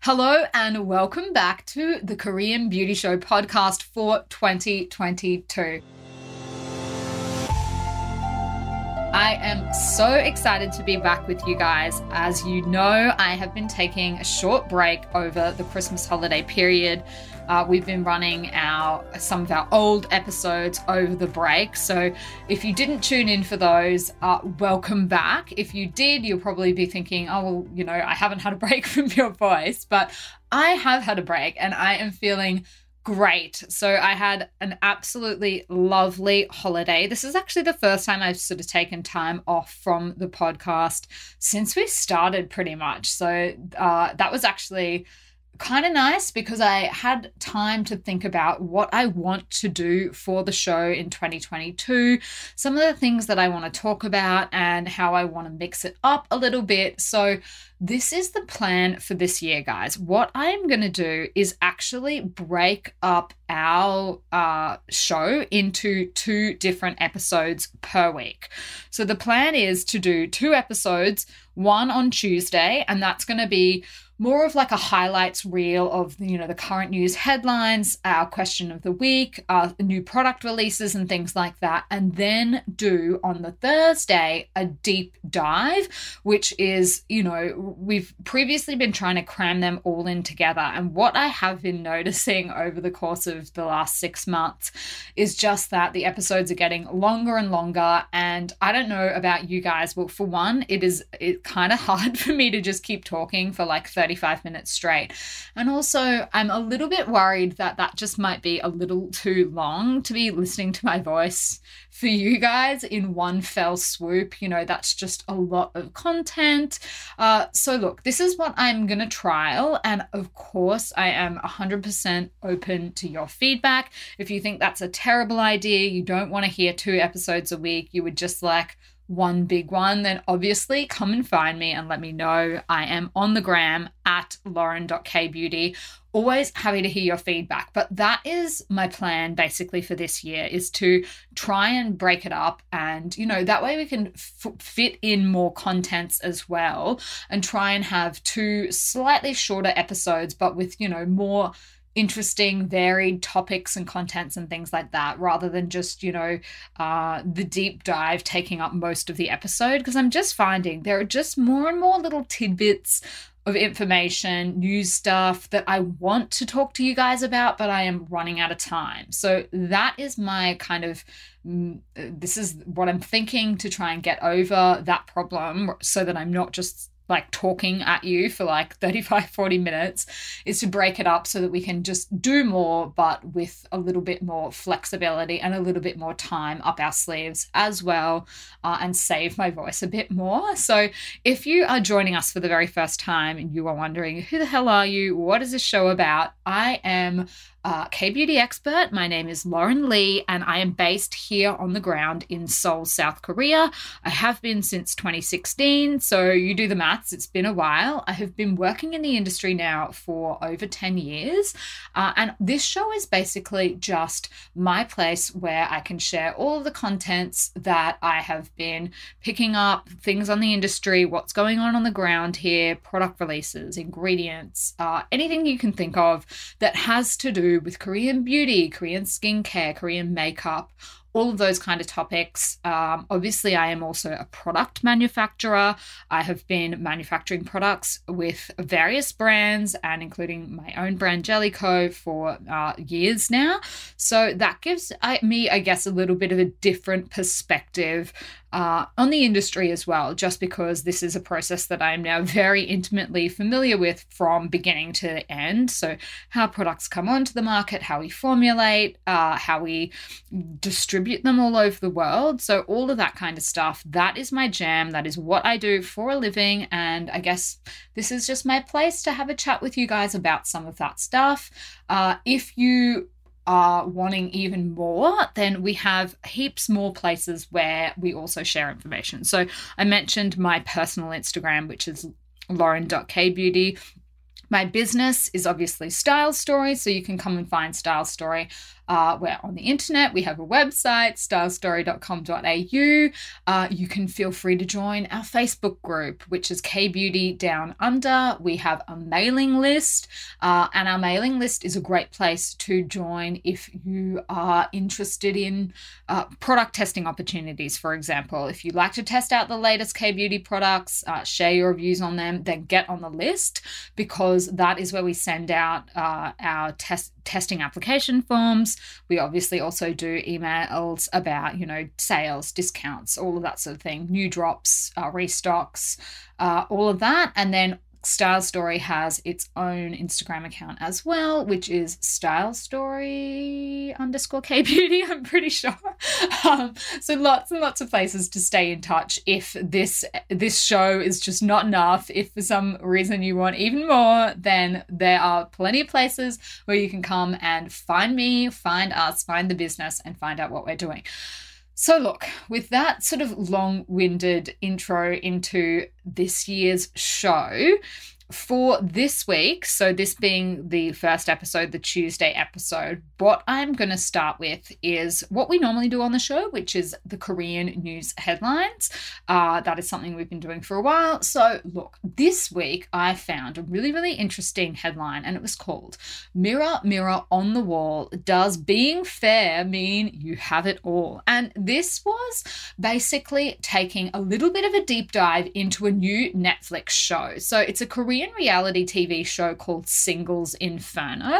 Hello and welcome back to the Korean Beauty Show podcast for 2022. I am so excited to be back with you guys. As you know, I have been taking a short break over the Christmas holiday period. Uh, we've been running our some of our old episodes over the break. So if you didn't tune in for those, uh, welcome back. If you did, you'll probably be thinking, oh, well, you know, I haven't had a break from your voice, but I have had a break and I am feeling great. So I had an absolutely lovely holiday. This is actually the first time I've sort of taken time off from the podcast since we started, pretty much. So uh, that was actually kind of nice because I had time to think about what I want to do for the show in 2022, some of the things that I want to talk about, and how I want to mix it up a little bit. So, this is the plan for this year, guys. What I am going to do is actually break up our uh, show into two different episodes per week. So, the plan is to do two episodes, one on Tuesday, and that's going to be more of like a highlights reel of you know the current news headlines our question of the week our new product releases and things like that and then do on the thursday a deep dive which is you know we've previously been trying to cram them all in together and what i have been noticing over the course of the last six months is just that the episodes are getting longer and longer and i don't know about you guys but for one it is it kind of hard for me to just keep talking for like 30 35 minutes straight. And also, I'm a little bit worried that that just might be a little too long to be listening to my voice for you guys in one fell swoop. You know, that's just a lot of content. Uh, so, look, this is what I'm going to trial. And of course, I am 100% open to your feedback. If you think that's a terrible idea, you don't want to hear two episodes a week, you would just like, one big one, then obviously come and find me and let me know. I am on the gram at lauren.kbeauty. Always happy to hear your feedback. But that is my plan basically for this year is to try and break it up. And, you know, that way we can f- fit in more contents as well and try and have two slightly shorter episodes, but with, you know, more interesting, varied topics and contents and things like that, rather than just, you know, uh, the deep dive taking up most of the episode. Because I'm just finding there are just more and more little tidbits of information, news stuff that I want to talk to you guys about, but I am running out of time. So that is my kind of mm, this is what I'm thinking to try and get over that problem so that I'm not just like talking at you for like 35 40 minutes is to break it up so that we can just do more but with a little bit more flexibility and a little bit more time up our sleeves as well uh, and save my voice a bit more. So if you are joining us for the very first time and you are wondering who the hell are you? What is this show about? I am uh, K beauty expert. My name is Lauren Lee, and I am based here on the ground in Seoul, South Korea. I have been since 2016, so you do the maths, it's been a while. I have been working in the industry now for over 10 years, uh, and this show is basically just my place where I can share all the contents that I have been picking up, things on the industry, what's going on on the ground here, product releases, ingredients, uh, anything you can think of that has to do with Korean beauty, Korean skincare, Korean makeup, all of those kind of topics. Um, obviously, I am also a product manufacturer. I have been manufacturing products with various brands and including my own brand Jellico for uh, years now. So that gives me, I guess, a little bit of a different perspective uh, on the industry as well, just because this is a process that I'm now very intimately familiar with from beginning to end. So, how products come onto the market, how we formulate, uh, how we distribute them all over the world. So, all of that kind of stuff, that is my jam. That is what I do for a living. And I guess this is just my place to have a chat with you guys about some of that stuff. Uh, if you are wanting even more, then we have heaps more places where we also share information. So I mentioned my personal Instagram, which is lauren.kbeauty. My business is obviously Style Story, so you can come and find Style Story Uh, we're on the internet. We have a website, stylestory.com.au. Uh, you can feel free to join our Facebook group, which is K Beauty Down Under. We have a mailing list, uh, and our mailing list is a great place to join if you are interested in uh, product testing opportunities, for example. If you like to test out the latest K Beauty products, uh, share your reviews on them, then get on the list because that is where we send out uh, our test testing application forms. We obviously also do emails about, you know, sales, discounts, all of that sort of thing, new drops, uh, restocks, uh, all of that. And then Style Story has its own Instagram account as well, which is Style Story underscore K Beauty, I'm pretty sure. Um, so lots and lots of places to stay in touch if this this show is just not enough. If for some reason you want even more, then there are plenty of places where you can come and find me, find us, find the business, and find out what we're doing. So, look, with that sort of long winded intro into this year's show, for this week, so this being the first episode, the Tuesday episode, what I'm going to start with is what we normally do on the show, which is the Korean news headlines. Uh, that is something we've been doing for a while. So, look, this week I found a really, really interesting headline, and it was called Mirror, Mirror on the Wall Does Being Fair Mean You Have It All? And this was basically taking a little bit of a deep dive into a new Netflix show. So, it's a Korean Korean reality TV show called Singles Inferno.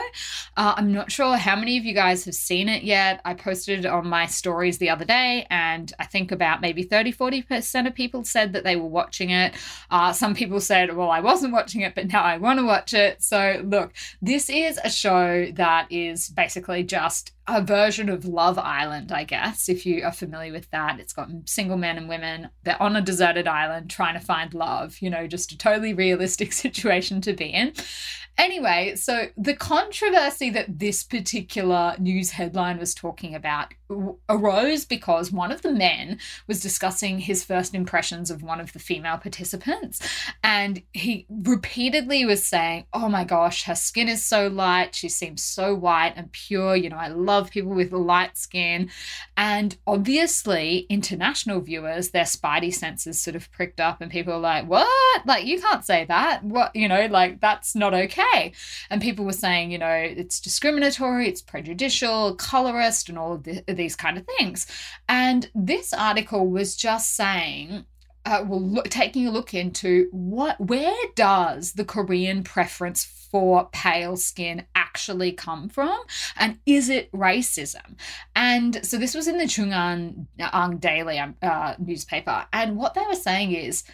Uh, I'm not sure how many of you guys have seen it yet. I posted it on my stories the other day, and I think about maybe 30 40% of people said that they were watching it. Uh, some people said, well, I wasn't watching it, but now I want to watch it. So, look, this is a show that is basically just a version of Love Island, I guess, if you are familiar with that. It's got single men and women. They're on a deserted island trying to find love, you know, just a totally realistic situation to be in. Anyway, so the controversy that this particular news headline was talking about arose because one of the men was discussing his first impressions of one of the female participants. And he repeatedly was saying, Oh my gosh, her skin is so light. She seems so white and pure. You know, I love people with light skin. And obviously, international viewers, their spidey senses sort of pricked up, and people were like, What? Like, you can't say that. What? You know, like, that's not okay. And people were saying, you know, it's discriminatory, it's prejudicial, colorist, and all of the, these kind of things. And this article was just saying uh, well, look, taking a look into what, where does the Korean preference for pale skin actually come from, and is it racism? And so this was in the JoongAng Daily uh, newspaper, and what they were saying is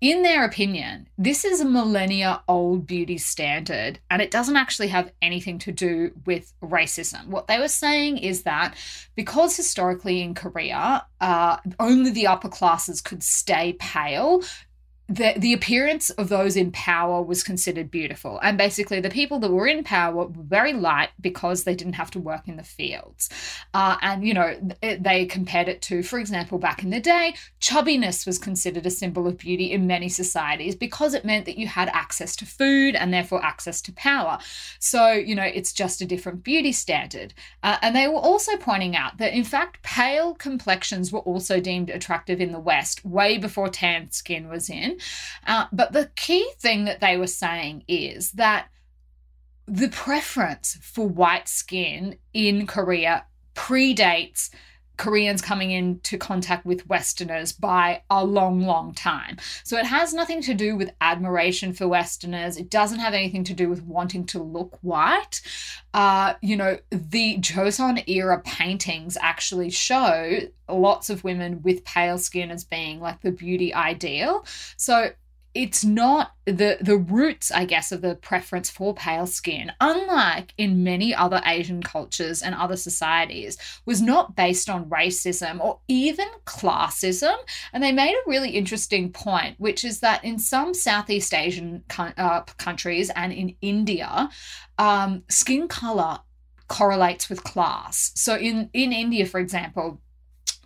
in their opinion, this is a millennia old beauty standard and it doesn't actually have anything to do with racism. What they were saying is that because historically in Korea, uh, only the upper classes could stay pale, the the appearance of those in power was considered beautiful. And basically the people that were in power were very light because they didn't have to work in the fields. Uh, and you know they compared it to for example back in the day chubbiness was considered a symbol of beauty in many societies because it meant that you had access to food and therefore access to power. So you know it's just a different beauty standard. Uh, and they were also pointing out that in fact pale complexions were also deemed attractive in the west way before tan skin was in uh, but the key thing that they were saying is that the preference for white skin in Korea predates Koreans coming into contact with Westerners by a long, long time. So it has nothing to do with admiration for Westerners. It doesn't have anything to do with wanting to look white. Uh, you know, the Joseon era paintings actually show lots of women with pale skin as being like the beauty ideal. So it's not the the roots i guess of the preference for pale skin unlike in many other asian cultures and other societies was not based on racism or even classism. And they made a really interesting point which is that in some southeast asian uh, countries and in india um, skin color correlates with class. So in in india for example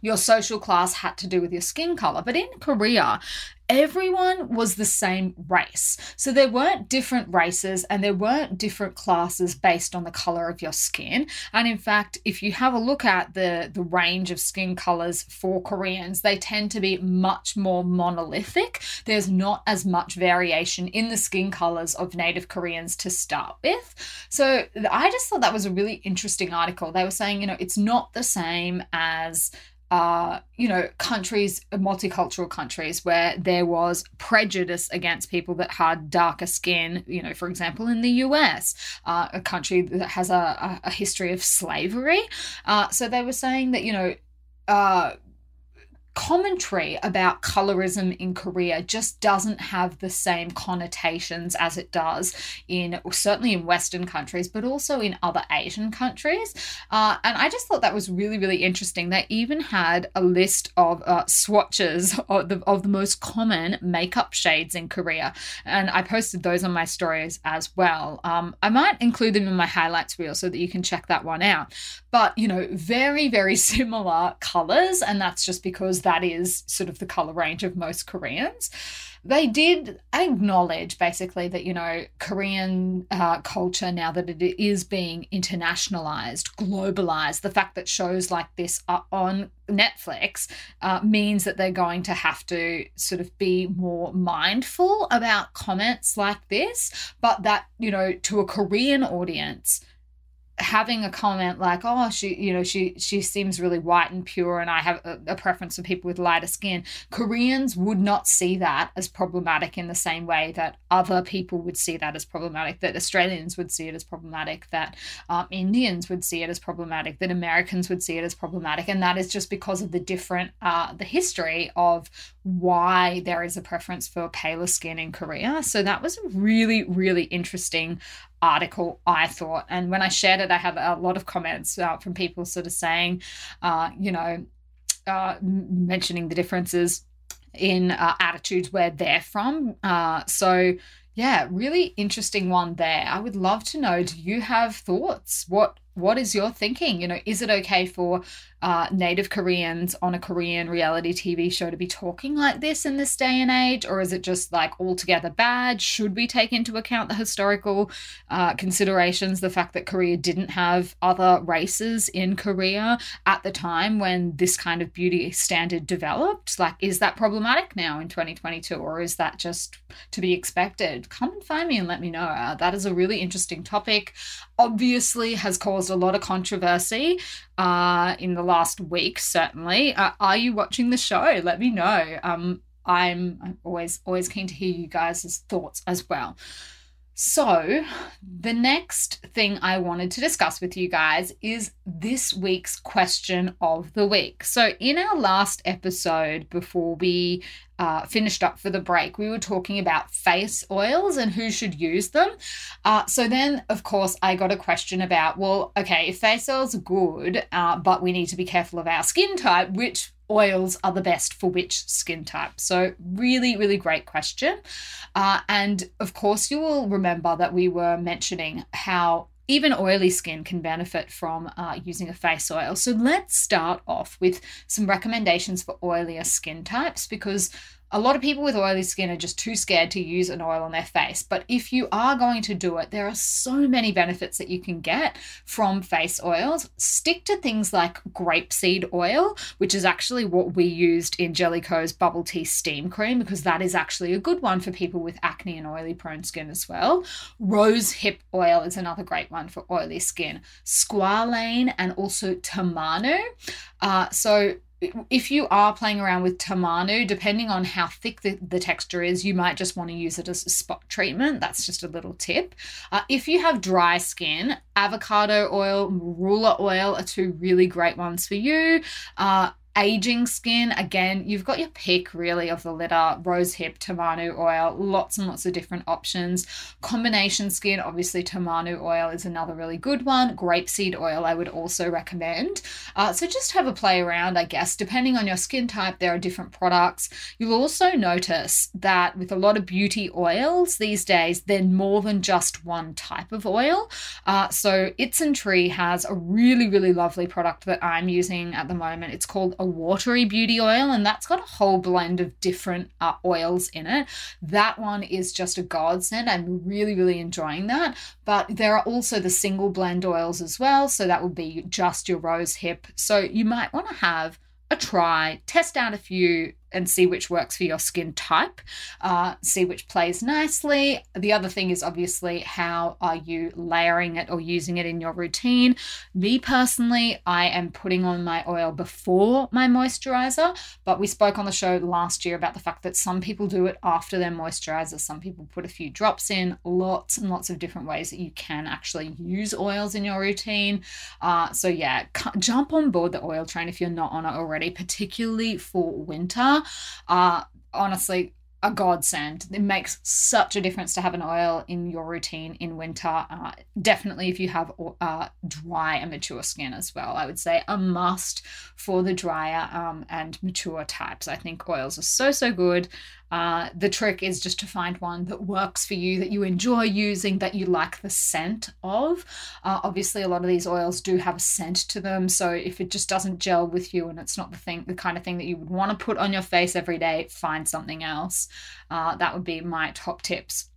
your social class had to do with your skin color. But in Korea, everyone was the same race. So there weren't different races and there weren't different classes based on the color of your skin. And in fact, if you have a look at the, the range of skin colors for Koreans, they tend to be much more monolithic. There's not as much variation in the skin colors of native Koreans to start with. So I just thought that was a really interesting article. They were saying, you know, it's not the same as uh, you know, countries, multicultural countries where there was prejudice against people that had darker skin, you know, for example, in the US, uh, a country that has a, a history of slavery. Uh, so they were saying that, you know, uh, commentary about colorism in Korea just doesn't have the same connotations as it does in certainly in Western countries, but also in other Asian countries. Uh, and I just thought that was really, really interesting. They even had a list of uh, swatches of the, of the most common makeup shades in Korea. And I posted those on my stories as well. Um, I might include them in my highlights reel so that you can check that one out. But, you know, very, very similar colors. And that's just because that is sort of the color range of most Koreans. They did acknowledge basically that, you know, Korean uh, culture, now that it is being internationalized, globalized, the fact that shows like this are on Netflix uh, means that they're going to have to sort of be more mindful about comments like this, but that, you know, to a Korean audience, having a comment like oh she you know she she seems really white and pure and i have a, a, preference for people with lighter skin. Koreans would not see that as problematic in the same way that other people would see that as problematic that australians would see it as problematic that um, indians would see it as problematic that americans would see it as problematic and that is just because of the different uh, the history of why there is a preference for paler skin in korea. So that was a really really interesting article, I thought. And when I shared it, I had a lot of comments uh, from people sort of saying, uh, you know, uh, mentioning the differences in uh, attitudes where they're from. Uh, so, yeah, really interesting one there. I would love to know do you have thoughts? What what is your thinking? You know, is it okay for uh, Native Koreans on a Korean reality TV show to be talking like this in this day and age? Or is it just like altogether bad? Should we take into account the historical uh, considerations, the fact that Korea didn't have other races in Korea at the time when this kind of beauty standard developed? Like, is that problematic now in 2022, or is that just to be expected? Come and find me and let me know. Uh, that is a really interesting topic. Obviously, has caused a lot of controversy uh, in the last week, certainly. Uh, are you watching the show? Let me know. Um, I'm, I'm always always keen to hear you guys' thoughts as well. So, the next thing I wanted to discuss with you guys is this week's question of the week. So, in our last episode, before we uh, finished up for the break, we were talking about face oils and who should use them. Uh, so, then, of course, I got a question about well, okay, if face oils are good, uh, but we need to be careful of our skin type, which oils are the best for which skin type? So, really, really great question. Uh, and of course, you will remember that we were mentioning how even oily skin can benefit from uh, using a face oil. So, let's start off with some recommendations for oilier skin types because a lot of people with oily skin are just too scared to use an oil on their face. But if you are going to do it, there are so many benefits that you can get from face oils. Stick to things like grapeseed oil, which is actually what we used in Jellicoe's bubble tea steam cream, because that is actually a good one for people with acne and oily prone skin as well. Rose hip oil is another great one for oily skin. Squalane and also Tamanu. Uh, so if you are playing around with tamanu, depending on how thick the, the texture is, you might just want to use it as a spot treatment. That's just a little tip. Uh, if you have dry skin, avocado oil, marula oil are two really great ones for you. Uh, aging skin, again, you've got your pick really of the litter rose hip, tamanu oil, lots and lots of different options. Combination skin, obviously, tamanu oil is another really good one. Grapeseed oil, I would also recommend. Uh, so just have a play around, I guess. Depending on your skin type, there are different products. You'll also notice that with a lot of beauty oils these days, they're more than just one type of oil. Uh, so Tree has a really, really lovely product that I'm using at the moment. It's called a watery beauty oil, and that's got a whole blend of different uh, oils in it. That one is just a godsend. I'm really, really enjoying that. But there are also the single blend oils as well. So that would be just your rose hip. So you might want to have a try, test out a few and see which works for your skin type, uh, see which plays nicely. The other thing is obviously how are you layering it or using it in your routine. Me personally, I am putting on my oil before my moisturizer, but we spoke on the show last year about the fact that some people do it after their moisturizer, some people put a few drops in, lots and lots of different ways that you can actually use oils in your routine. Uh, so, yeah, jump on board the oil train if you're not on it already, particularly for winter are honestly a godsend. It makes such a difference to have an oil in your routine in winter. Uh, definitely, if you have uh, dry and mature skin as well, I would say a must for the drier um, and mature types. I think oils are so, so good. Uh, the trick is just to find one that works for you, that you enjoy using, that you like the scent of. Uh, obviously, a lot of these oils do have a scent to them, so if it just doesn't gel with you and it's not the thing, the kind of thing that you would want to put on your face every day, find something else. Uh, that would be my top tips.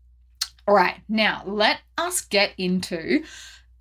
All right, now let us get into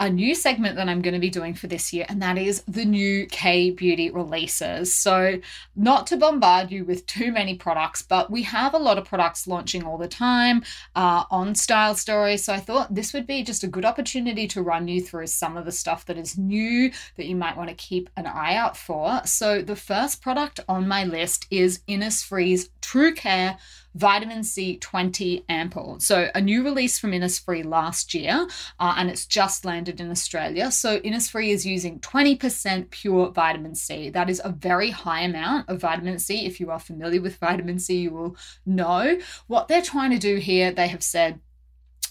a new segment that I'm going to be doing for this year, and that is the new K Beauty releases. So, not to bombard you with too many products, but we have a lot of products launching all the time uh, on Style Stories. So, I thought this would be just a good opportunity to run you through some of the stuff that is new that you might want to keep an eye out for. So, the first product on my list is Innisfree's True Care vitamin C 20 ampoule. So, a new release from Innisfree last year, uh, and it's just landed in Australia. So, Innisfree is using 20% pure vitamin C. That is a very high amount of vitamin C. If you are familiar with vitamin C, you will know what they're trying to do here. They have said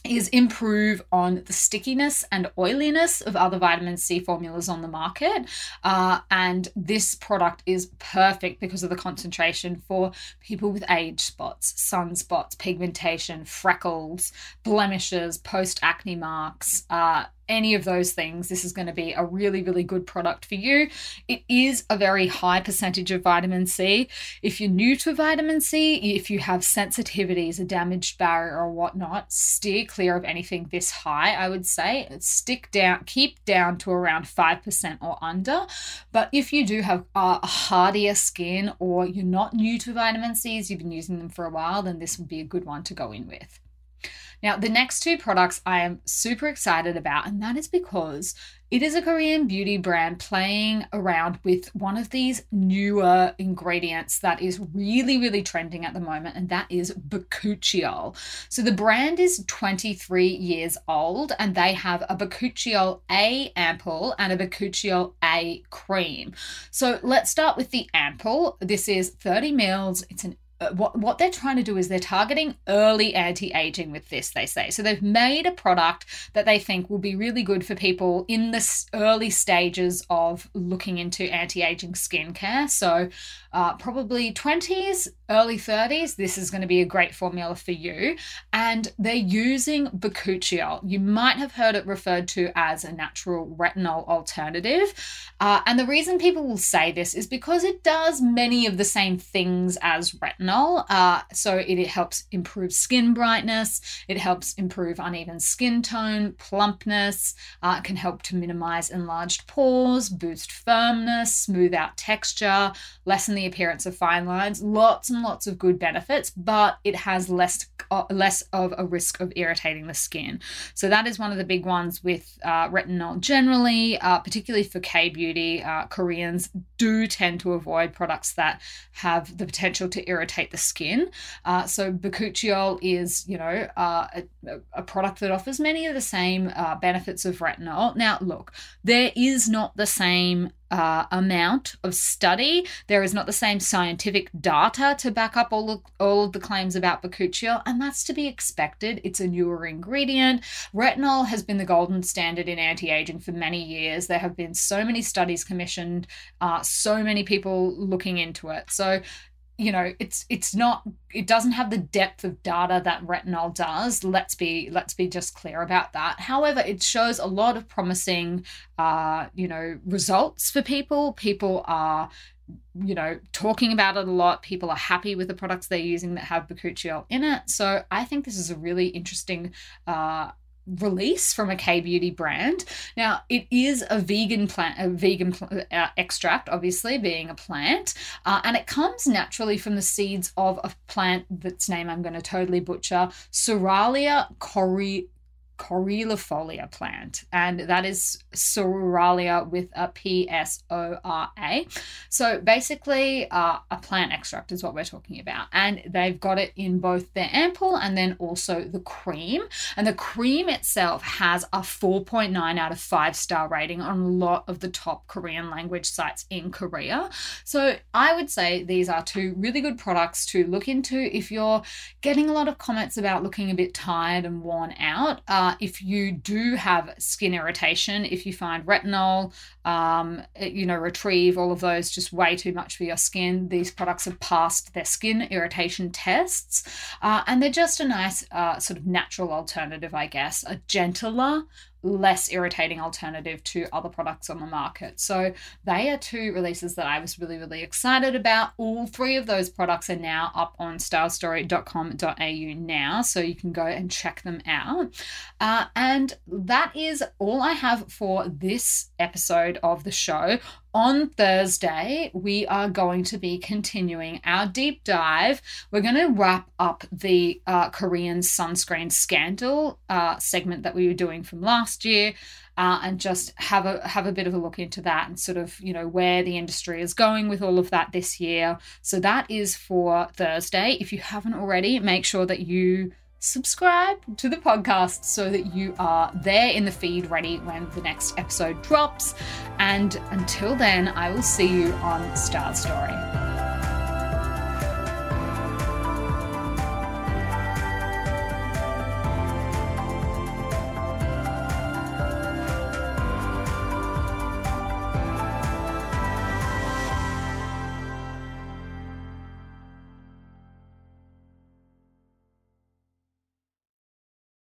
is improve on the stickiness and oiliness of other vitamin C formulas on the market. Uh, and this product is perfect because of the concentration for people with age spots, sunspots, pigmentation, freckles, blemishes, post acne marks. Uh, any of those things, this is going to be a really, really good product for you. It is a very high percentage of vitamin C. If you're new to vitamin C, if you have sensitivities, a damaged barrier, or whatnot, steer clear of anything this high, I would say. Stick down, keep down to around 5% or under. But if you do have a hardier skin or you're not new to vitamin C's, you've been using them for a while, then this would be a good one to go in with. Now, the next two products I am super excited about, and that is because it is a Korean beauty brand playing around with one of these newer ingredients that is really, really trending at the moment, and that is bakuchiol. So the brand is 23 years old, and they have a bakuchiol A ampoule and a bakuchiol A cream. So let's start with the ampoule. This is 30 mils. It's an what what they're trying to do is they're targeting early anti-aging with this they say. So they've made a product that they think will be really good for people in the early stages of looking into anti-aging skincare. So uh, probably 20s early 30s this is going to be a great formula for you. And they're using bakuchiol. You might have heard it referred to as a natural retinol alternative. Uh, and the reason people will say this is because it does many of the same things as retinol retinol. Uh, so it, it helps improve skin brightness, it helps improve uneven skin tone, plumpness, uh, it can help to minimize enlarged pores, boost firmness, smooth out texture, lessen the appearance of fine lines. Lots and lots of good benefits, but it has less uh, less of a risk of irritating the skin. So that is one of the big ones with uh, retinol generally, uh, particularly for K beauty. Uh, Koreans do tend to avoid products that have the potential to irritate irritate the skin. Uh, so bakuchiol is, you know, uh, a, a, product that offers many of the same uh, benefits of retinol. Now, look, there is not the same uh, amount of study. There is not the same scientific data to back up all of, all of the claims about bakuchiol, and that's to be expected. It's a newer ingredient. Retinol has been the golden standard in anti-aging for many years. There have been so many studies commissioned, uh, so many people looking into it. So you know it's it's not it doesn't have the depth of data that retinol does let's be let's be just clear about that however it shows a lot of promising uh you know results for people people are you know, talking about it a lot. People are happy with the products they're using that have bakuchiol in it. So I think this is a really interesting uh, release from a K beauty brand. Now, it is a vegan plant, a vegan pl- uh, extract, obviously being a plant, uh, and it comes naturally from the seeds of a plant that's name I'm going to totally butcher, Psoralea cori Corylophilia plant, and that is Psoralea with a P S O R A. So basically, uh, a plant extract is what we're talking about, and they've got it in both their ampoule and then also the cream. And the cream itself has a 4.9 out of 5 star rating on a lot of the top Korean language sites in Korea. So I would say these are two really good products to look into if you're getting a lot of comments about looking a bit tired and worn out. Uh, uh, if you do have skin irritation, if you find retinol, um, you know, retrieve, all of those just way too much for your skin, these products have passed their skin irritation tests. Uh, and they're just a nice uh, sort of natural alternative, I guess, a gentler, less irritating alternative to other products on the market. So they are two releases that I was really, really excited about. All three of those products are now up on stylestory.com.au now, so you can go and check them out. Uh, and that is all I have for this episode of the show. On Thursday, we are going to be continuing our deep dive. We're going to wrap up the uh, Korean sunscreen scandal uh, segment that we were doing from last year. Uh, and just have a have a bit of a look into that and sort of you know where the industry is going with all of that this year. So that is for Thursday. If you haven't already, make sure that you subscribe to the podcast so that you are there in the feed ready when the next episode drops. And until then, I will see you on Style Story.